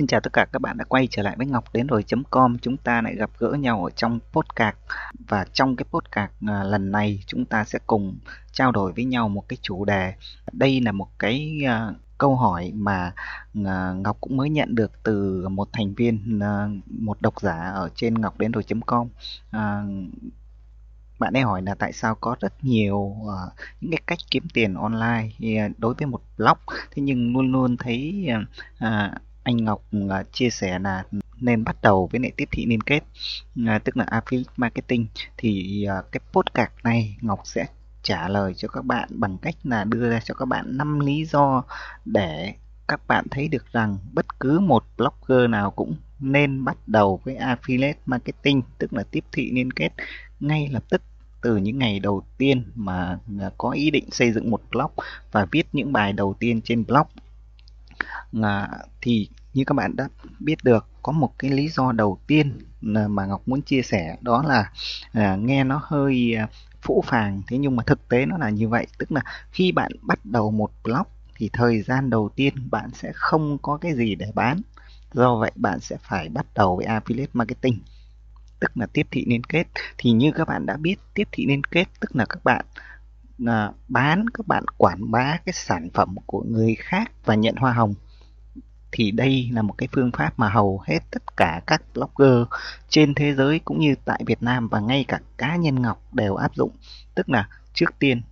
Xin chào tất cả các bạn đã quay trở lại với Ngọc đến rồi.com Chúng ta lại gặp gỡ nhau ở trong podcast. Và trong cái podcast à, lần này chúng ta sẽ cùng trao đổi với nhau một cái chủ đề. Đây là một cái uh, câu hỏi mà à, Ngọc cũng mới nhận được từ một thành viên, uh, một độc giả ở trên ngọc đến rồi.com uh, bạn ấy hỏi là tại sao có rất nhiều uh, những cái cách kiếm tiền online uh, đối với một blog. Thế nhưng luôn luôn thấy uh, anh Ngọc ừ, à, chia sẻ là nên bắt đầu với lại tiếp thị liên kết ừ, à, tức là affiliate marketing. Thì à, cái podcast này Ngọc sẽ trả lời cho các bạn bằng cách là đưa ra cho các bạn năm lý do để các bạn thấy được rằng bất cứ một blogger nào cũng nên bắt đầu với affiliate marketing tức là tiếp thị liên kết ngay lập tức từ những ngày đầu tiên mà có ý định xây dựng một blog và viết những bài đầu tiên trên blog. À, thì như các bạn đã biết được có một cái lý do đầu tiên mà Ngọc muốn chia sẻ đó là à, nghe nó hơi à, phũ phàng. Thế nhưng mà thực tế nó là như vậy. Tức là khi bạn bắt đầu một blog thì thời gian đầu tiên bạn sẽ không có cái gì để bán. Do vậy bạn sẽ phải bắt đầu với affiliate marketing tức là tiếp thị liên kết. Thì như các bạn đã biết tiếp thị liên kết tức là các bạn à, bán các bạn quảng bá cái sản phẩm của người khác và nhận hoa hồng thì đây là một cái phương pháp mà hầu hết tất cả các blogger trên thế giới cũng như tại Việt Nam và ngay cả cá nhân Ngọc đều áp dụng. Tức là trước tiên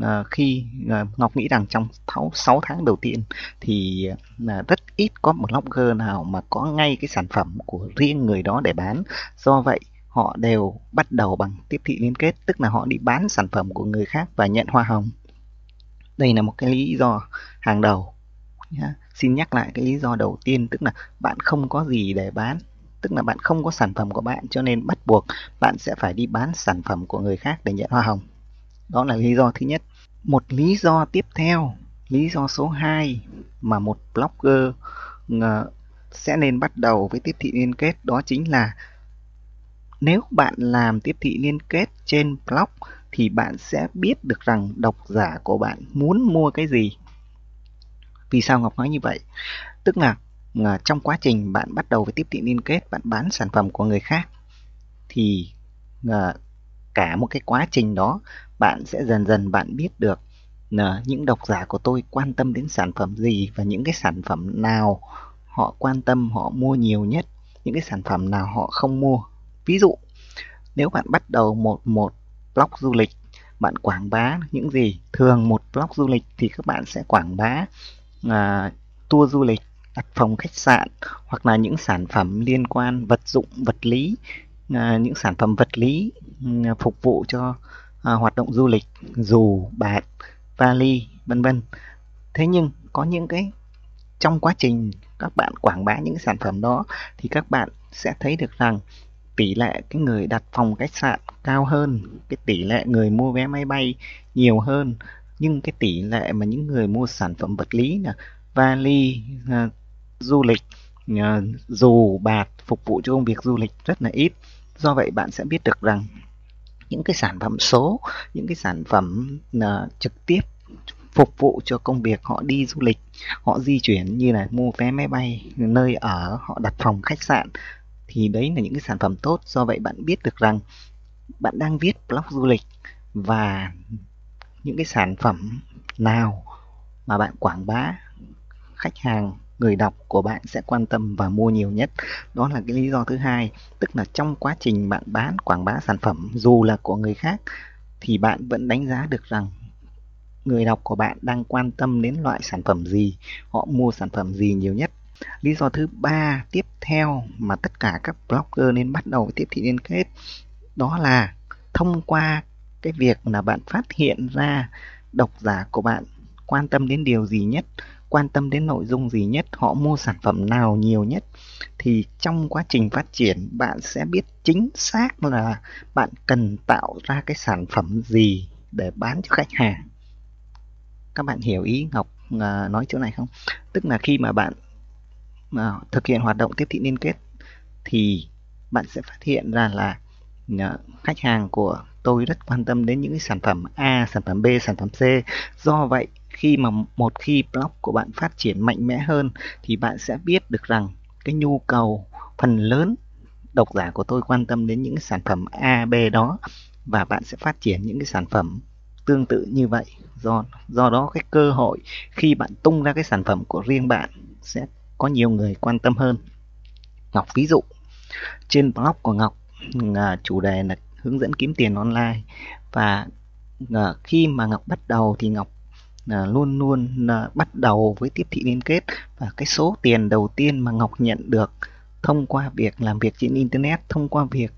ờ, khi ờ, Ngọc nghĩ rằng trong 6 tháng đầu tiên thì ờ, rất ít có một blogger nào mà có ngay cái sản phẩm của riêng người đó để bán. Do vậy, họ đều bắt đầu bằng tiếp thị liên kết, tức là họ đi bán sản phẩm của người khác và nhận hoa hồng. Đây là một cái lý do hàng đầu, nhá xin nhắc lại cái lý do đầu tiên, tức là bạn không có gì để bán, tức là bạn không có sản phẩm của bạn, cho nên bắt buộc bạn sẽ phải đi bán sản phẩm của người khác để nhận hoa hồng. Đó là lý do thứ nhất. Một lý do tiếp theo, lý do số 2 mà một blogger ờ, sẽ nên bắt đầu với tiếp thị liên kết, đó chính là nếu bạn làm tiếp thị liên kết trên blog thì bạn sẽ biết được rằng độc giả của bạn muốn mua cái gì vì sao ngọc nói như vậy? Tức là à, trong quá trình bạn bắt đầu với tiếp thị liên kết, bạn bán sản phẩm của người khác, thì à, cả một cái quá trình đó, bạn sẽ dần dần bạn biết được à, những độc giả của tôi quan tâm đến sản phẩm gì và những cái sản phẩm nào họ quan tâm, họ mua nhiều nhất, những cái sản phẩm nào họ không mua. Ví dụ, nếu bạn bắt đầu một một blog du lịch, bạn quảng bá những gì? Thường một blog du lịch thì các bạn sẽ quảng bá à, tour du lịch đặt phòng khách sạn hoặc là những sản phẩm liên quan vật dụng vật lý à, những sản phẩm vật lý à, phục vụ cho à, hoạt động du lịch dù bạt vali vân vân. Thế nhưng có những cái trong quá trình các bạn quảng bá những sản phẩm đó thì các bạn sẽ thấy được rằng tỷ lệ cái người đặt phòng khách sạn cao hơn cái tỷ lệ người mua vé máy bay nhiều hơn nhưng cái tỷ lệ mà những người mua sản phẩm vật lý là vali uh, du lịch uh, dù bạt phục vụ cho công việc du lịch rất là ít. Do vậy bạn sẽ biết được rằng những cái sản phẩm số những cái sản phẩm uh, trực tiếp phục vụ cho công việc họ đi du lịch họ di chuyển như là mua vé máy bay nơi ở họ đặt phòng khách sạn thì đấy là những cái sản phẩm tốt. Do vậy bạn biết được rằng bạn đang viết blog du lịch và những cái sản phẩm nào mà bạn quảng bá, khách hàng, người đọc của bạn sẽ quan tâm và mua nhiều nhất? Đó là cái lý do thứ hai. Tức là trong quá trình bạn bán, quảng bá sản phẩm dù là của người khác, thì bạn vẫn đánh giá được rằng người đọc của bạn đang quan tâm đến loại sản phẩm gì, họ mua sản phẩm gì nhiều nhất. Lý do thứ ba tiếp theo mà tất cả các blogger nên bắt đầu tiếp thị liên kết, đó là thông qua cái việc là bạn phát hiện ra độc giả của bạn quan tâm đến điều gì nhất, quan tâm đến nội dung gì nhất, họ mua sản phẩm nào nhiều nhất, thì trong quá trình phát triển, bạn sẽ biết chính xác là bạn cần tạo ra cái sản phẩm gì để bán cho khách hàng. Các bạn hiểu ý ngọc à, nói chỗ này không? Tức là khi mà bạn à, thực hiện hoạt động tiếp thị liên kết, thì bạn sẽ phát hiện ra là Dạ, khách hàng của tôi rất quan tâm đến những cái sản phẩm A, sản phẩm B, sản phẩm C. Do vậy, khi mà một khi blog của bạn phát triển mạnh mẽ hơn thì bạn sẽ biết được rằng cái nhu cầu phần lớn độc giả của tôi quan tâm đến những cái sản phẩm A, B đó và bạn sẽ phát triển những cái sản phẩm tương tự như vậy do do đó cái cơ hội khi bạn tung ra cái sản phẩm của riêng bạn sẽ có nhiều người quan tâm hơn Ngọc ví dụ trên blog của Ngọc à, chủ đề là hướng dẫn kiếm tiền online. Và à, khi mà Ngọc bắt đầu thì Ngọc à, luôn luôn bắt đầu với tiếp thị liên kết. Và cái số tiền đầu tiên mà Ngọc nhận được thông qua việc làm việc trên internet thông qua việc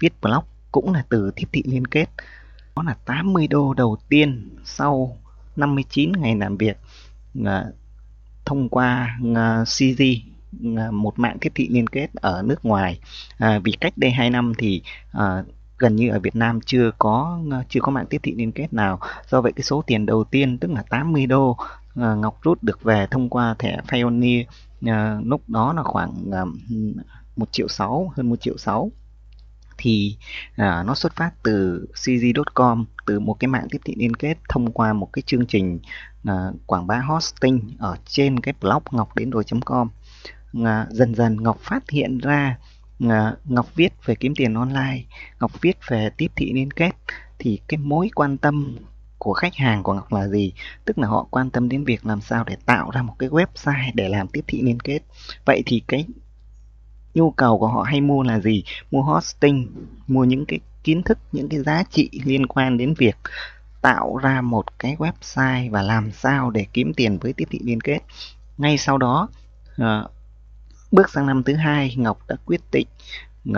viết blog cũng là từ tiếp thị liên kết. Đó là 80 đô đầu tiên sau 59 ngày làm việc thông qua CG À, một mạng thiết thị liên kết ở nước ngoài. À, vì cách đây 2 năm thì à, gần như ở Việt Nam chưa có à, chưa có mạng tiếp thị liên kết nào. Do vậy cái số tiền đầu tiên tức là 80 đô à, Ngọc rút được về thông qua thẻ Pioneer à, lúc đó là khoảng à, 1 triệu 6 hơn 1 triệu 6 thì à, nó xuất phát từ cg.com từ một cái mạng tiếp thị liên kết thông qua một cái chương trình à, quảng bá hosting ở trên cái blog ngọc đến rồi.com à, dần dần Ngọc phát hiện ra à, Ngọc viết về kiếm tiền online Ngọc viết về tiếp thị liên kết thì cái mối quan tâm của khách hàng của Ngọc là gì? Tức là họ quan tâm đến việc làm sao để tạo ra một cái website để làm tiếp thị liên kết. Vậy thì cái nhu cầu của họ hay mua là gì? Mua hosting mua những cái kiến thức những cái giá trị liên quan đến việc tạo ra một cái website và làm sao để kiếm tiền với tiếp thị liên kết. Ngay sau đó uh, Bước sang năm thứ hai, Ngọc đã quyết định uh,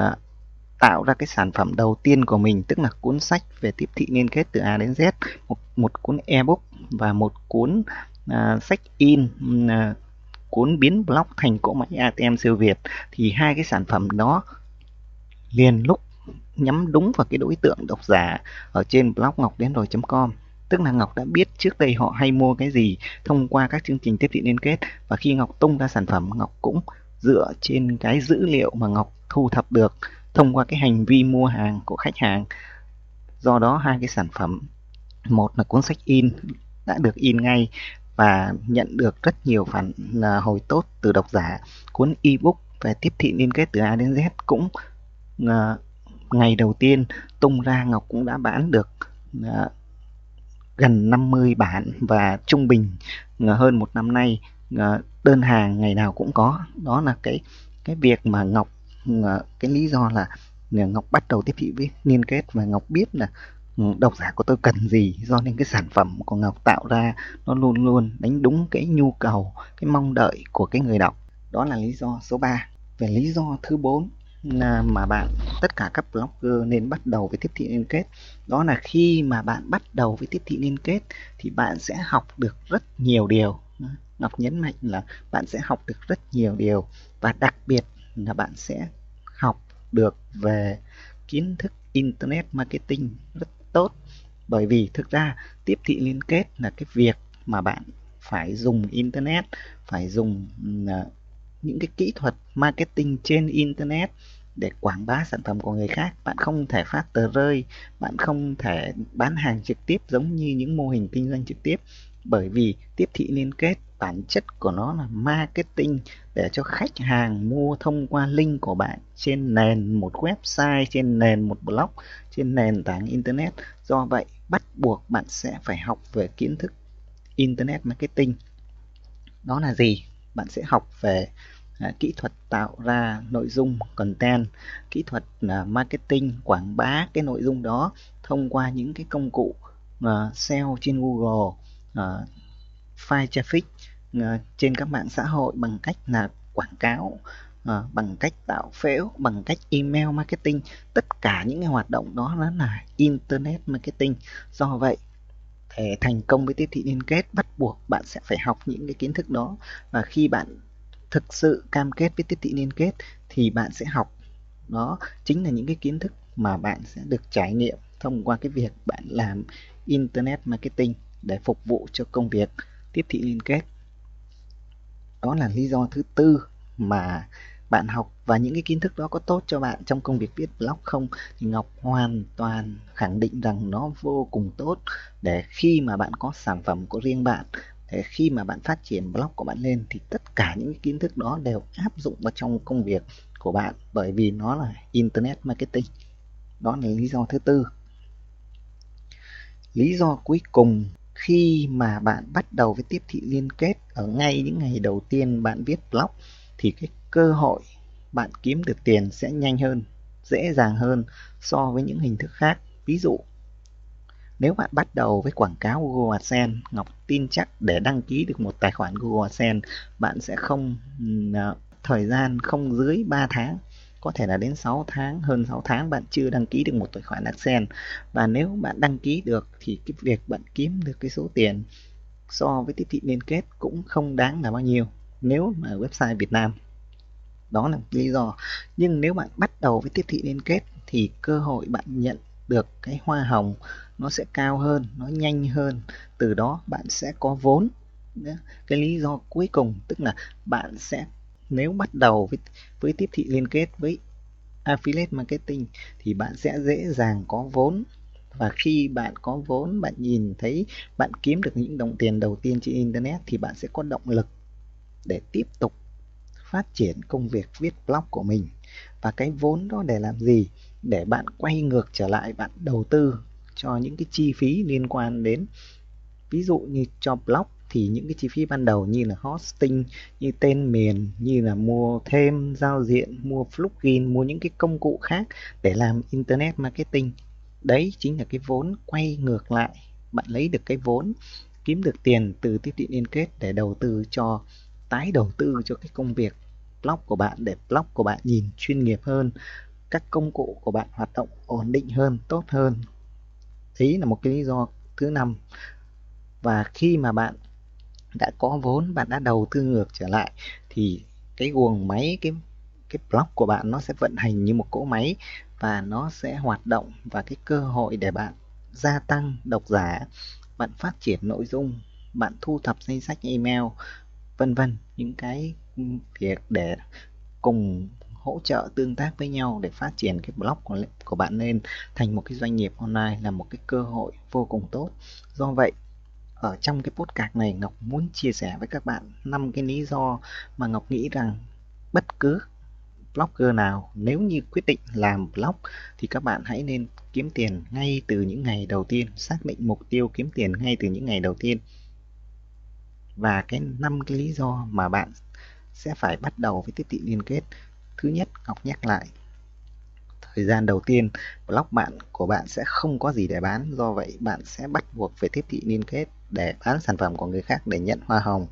tạo ra cái sản phẩm đầu tiên của mình, tức là cuốn sách về tiếp thị liên kết từ A đến Z, một, một cuốn ebook và một cuốn uh, sách in uh, cuốn biến blog thành cỗ máy ATM siêu Việt. Thì hai cái sản phẩm đó liền lúc nhắm đúng vào cái đối tượng độc giả ở trên blog ngọc đến rồi.com tức là Ngọc đã biết trước đây họ hay mua cái gì thông qua các chương trình tiếp thị liên kết. Và khi Ngọc tung ra sản phẩm Ngọc cũng dựa trên cái dữ liệu mà Ngọc thu thập được thông qua cái hành vi mua hàng của khách hàng. Do đó hai cái sản phẩm, một là cuốn sách in đã được in ngay và nhận được rất nhiều phản à, hồi tốt từ độc giả. Cuốn ebook về tiếp thị liên kết từ A đến Z cũng uh, ngày đầu tiên tung ra Ngọc cũng đã bán được uh, gần 50 bản và trung bình hơn một năm nay Ờ, đơn hàng ngày nào cũng có. Đó là cái cái việc mà ngọc ờ, cái lý do là ngọc bắt đầu tiếp thị với liên kết và ngọc biết là ừ, độc giả của tôi cần gì do nên cái sản phẩm của ngọc tạo ra nó luôn luôn đánh đúng cái nhu cầu, cái mong đợi của cái người đọc. Đó là lý do số 3 về lý do thứ bốn mà bạn, tất cả các blogger nên bắt đầu với tiếp thị liên kết. Đó là khi mà bạn bắt đầu với tiếp thị liên kết thì bạn sẽ học được rất nhiều điều. Ngọc nhấn mạnh là bạn sẽ học được rất nhiều điều và đặc biệt là bạn sẽ học được về kiến thức internet marketing rất tốt. Bởi vì thực ra, tiếp thị liên kết là cái việc mà bạn phải dùng internet, phải dùng à, những cái kỹ thuật marketing trên internet để quảng bá sản phẩm của người khác. Bạn không thể phát tờ rơi, bạn không thể bán hàng trực tiếp giống như những mô hình kinh doanh trực tiếp bởi vì tiếp thị liên kết bản chất của nó là marketing để cho khách hàng mua thông qua link của bạn trên nền một website trên nền một blog trên nền tảng internet. Do vậy bắt buộc bạn sẽ phải học về kiến thức internet marketing. Đó là gì? Bạn sẽ học về à, kỹ thuật tạo ra nội dung content kỹ thuật à, marketing quảng bá cái nội dung đó thông qua những cái công cụ à, SEO trên Google uh, file traffic uh, trên các mạng xã hội bằng cách là quảng cáo uh, bằng cách tạo phễu bằng cách email marketing. Tất cả những cái hoạt động đó nó là internet marketing. Do vậy để thành công với tiếp thị liên kết bắt buộc bạn sẽ phải học những cái kiến thức đó. Và khi bạn thực sự cam kết với tiếp thị liên kết thì bạn sẽ học đó. Chính là những cái kiến thức mà bạn sẽ được trải nghiệm thông qua cái việc bạn làm internet marketing để phục vụ cho công việc tiếp thị liên kết. Đó là lý do thứ tư mà bạn học và những cái kiến thức đó có tốt cho bạn trong công việc viết blog không? Thì Ngọc hoàn toàn khẳng định rằng nó vô cùng tốt để khi mà bạn có sản phẩm của riêng bạn, để khi mà bạn phát triển blog của bạn lên thì tất cả những kiến thức đó đều áp dụng vào trong công việc của bạn bởi vì nó là internet marketing. Đó là lý do thứ tư. Lý do cuối cùng khi mà bạn bắt đầu với tiếp thị liên kết ở ngay những ngày đầu tiên bạn viết blog thì cái cơ hội bạn kiếm được tiền sẽ nhanh hơn dễ dàng hơn so với những hình thức khác. Ví dụ nếu bạn bắt đầu với quảng cáo Google AdSense, Ngọc tin chắc để đăng ký được một tài khoản Google AdSense, bạn sẽ không ờ, thời gian không dưới 3 tháng có thể là đến 6 tháng, hơn 6 tháng bạn chưa đăng ký được một tài khoản AdSense. Và nếu bạn đăng ký được thì cái việc bạn kiếm được cái số tiền so với tiếp thị liên kết cũng không đáng là bao nhiêu nếu mà website Việt Nam. Đó là lý do. Nhưng nếu bạn bắt đầu với tiếp thị liên kết thì cơ hội bạn nhận được cái hoa hồng nó sẽ cao hơn, nó nhanh hơn. Từ đó bạn sẽ có vốn. Cái lý do cuối cùng tức là bạn sẽ nếu bắt đầu với với tiếp thị liên kết với affiliate marketing thì bạn sẽ dễ dàng có vốn. Và khi bạn có vốn, bạn nhìn thấy bạn kiếm được những đồng tiền đầu tiên trên internet thì bạn sẽ có động lực để tiếp tục phát triển công việc viết blog của mình. Và cái vốn đó để làm gì? Để bạn quay ngược trở lại, bạn đầu tư cho những cái chi phí liên quan đến, ví dụ như cho blog thì những cái chi phí ban đầu như là hosting, như tên miền, như là mua thêm giao diện, mua plugin, mua những cái công cụ khác để làm internet marketing. Đấy chính là cái vốn quay ngược lại. Bạn lấy được cái vốn kiếm được tiền từ tiếp thị liên kết để đầu tư cho tái đầu tư cho cái công việc blog của bạn để blog của bạn nhìn chuyên nghiệp hơn các công cụ của bạn hoạt động ổn định hơn tốt hơn đấy là một cái lý do thứ năm và khi mà bạn đã có vốn bạn đã đầu tư ngược trở lại thì cái guồng máy cái cái blog của bạn nó sẽ vận hành như một cỗ máy và nó sẽ hoạt động và cái cơ hội để bạn gia tăng độc giả bạn phát triển nội dung bạn thu thập danh sách email vân vân. Những cái việc để cùng hỗ trợ tương tác với nhau để phát triển cái blog của, của bạn lên thành một cái doanh nghiệp online là một cái cơ hội vô cùng tốt. Do vậy ở trong cái podcast này, Ngọc muốn chia sẻ với các bạn năm cái lý do mà Ngọc nghĩ rằng bất cứ blogger nào, nếu như quyết định làm blog thì các bạn hãy nên kiếm tiền ngay từ những ngày đầu tiên, xác định mục tiêu kiếm tiền ngay từ những ngày đầu tiên. Và cái năm cái lý do mà bạn sẽ phải bắt đầu với tiếp thị liên kết, thứ nhất, ngọc nhắc lại, thời gian đầu tiên, blog bạn của bạn sẽ không có gì để bán, do vậy bạn sẽ bắt buộc phải tiếp thị liên kết để bán sản phẩm của người khác để nhận hoa hồng.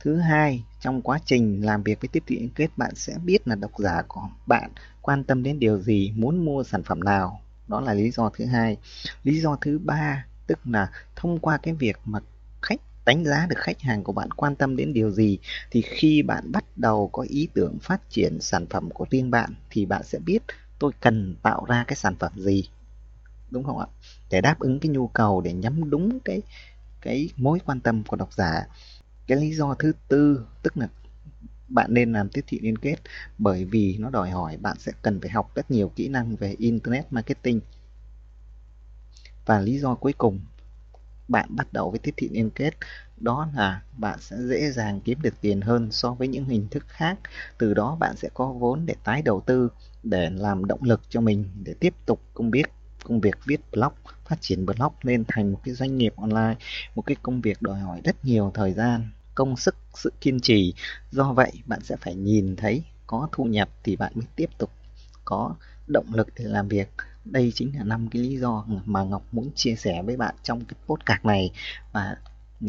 Thứ hai, trong quá trình làm việc với tiếp thị liên kết, bạn sẽ biết là độc giả của bạn quan tâm đến điều gì, muốn mua sản phẩm nào. Đó là lý do thứ hai. Lý do thứ ba, tức là thông qua cái việc mà khách, đánh giá được khách hàng của bạn quan tâm đến điều gì, thì khi bạn bắt đầu có ý tưởng phát triển sản phẩm của riêng bạn, thì bạn sẽ biết tôi cần tạo ra cái sản phẩm gì. Đúng không ạ? Để đáp ứng cái nhu cầu, để nhắm đúng cái cái mối quan tâm của độc giả. Cái lý do thứ tư, tức là bạn nên làm tiếp thị liên kết, bởi vì nó đòi hỏi bạn sẽ cần phải học rất nhiều kỹ năng về internet marketing. Và lý do cuối cùng bạn bắt đầu với tiếp thị liên kết, đó là bạn sẽ dễ dàng kiếm được tiền hơn so với những hình thức khác. Từ đó bạn sẽ có vốn để tái đầu tư, để làm động lực cho mình, để tiếp tục công việc công việc viết blog phát triển blog lên thành một cái doanh nghiệp online một cái công việc đòi hỏi rất nhiều thời gian công sức sự kiên trì. Do vậy bạn sẽ phải nhìn thấy có thu nhập thì bạn mới tiếp tục có động lực để làm việc. Đây chính là năm cái lý do mà Ngọc muốn chia sẻ với bạn trong cái podcast này. Và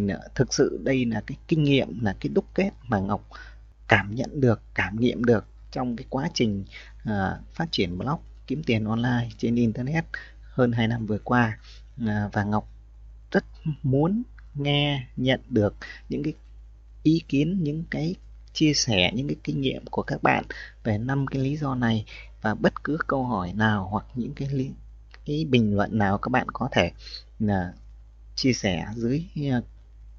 ờ, thực sự đây là cái kinh nghiệm là cái đúc kết mà Ngọc cảm nhận được cảm nghiệm được trong cái quá trình uh, phát triển blog kiếm tiền online trên internet hơn 2 năm vừa qua. À, và Ngọc rất muốn nghe nhận được những cái ý kiến những cái chia sẻ những cái kinh nghiệm của các bạn về năm cái lý do này và bất cứ câu hỏi nào hoặc những cái lý, cái bình luận nào các bạn có thể là chia sẻ dưới à,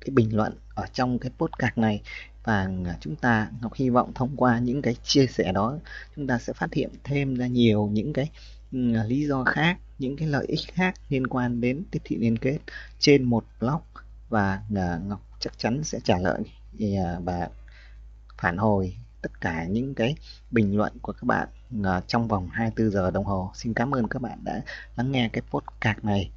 cái bình luận ở trong cái podcast này và à, chúng ta Ngọc hy vọng thông qua những cái chia sẻ đó, chúng ta sẽ phát hiện thêm ra nhiều những cái ừ, lý do khác, những cái lợi ích khác liên quan đến tiếp thị liên kết trên một blog và à, Ngọc chắc chắn sẽ trả lời à, và phản hồi tất cả những cái bình luận của các bạn trong vòng 24 giờ đồng hồ. Xin cảm ơn các bạn đã lắng nghe cái podcast này.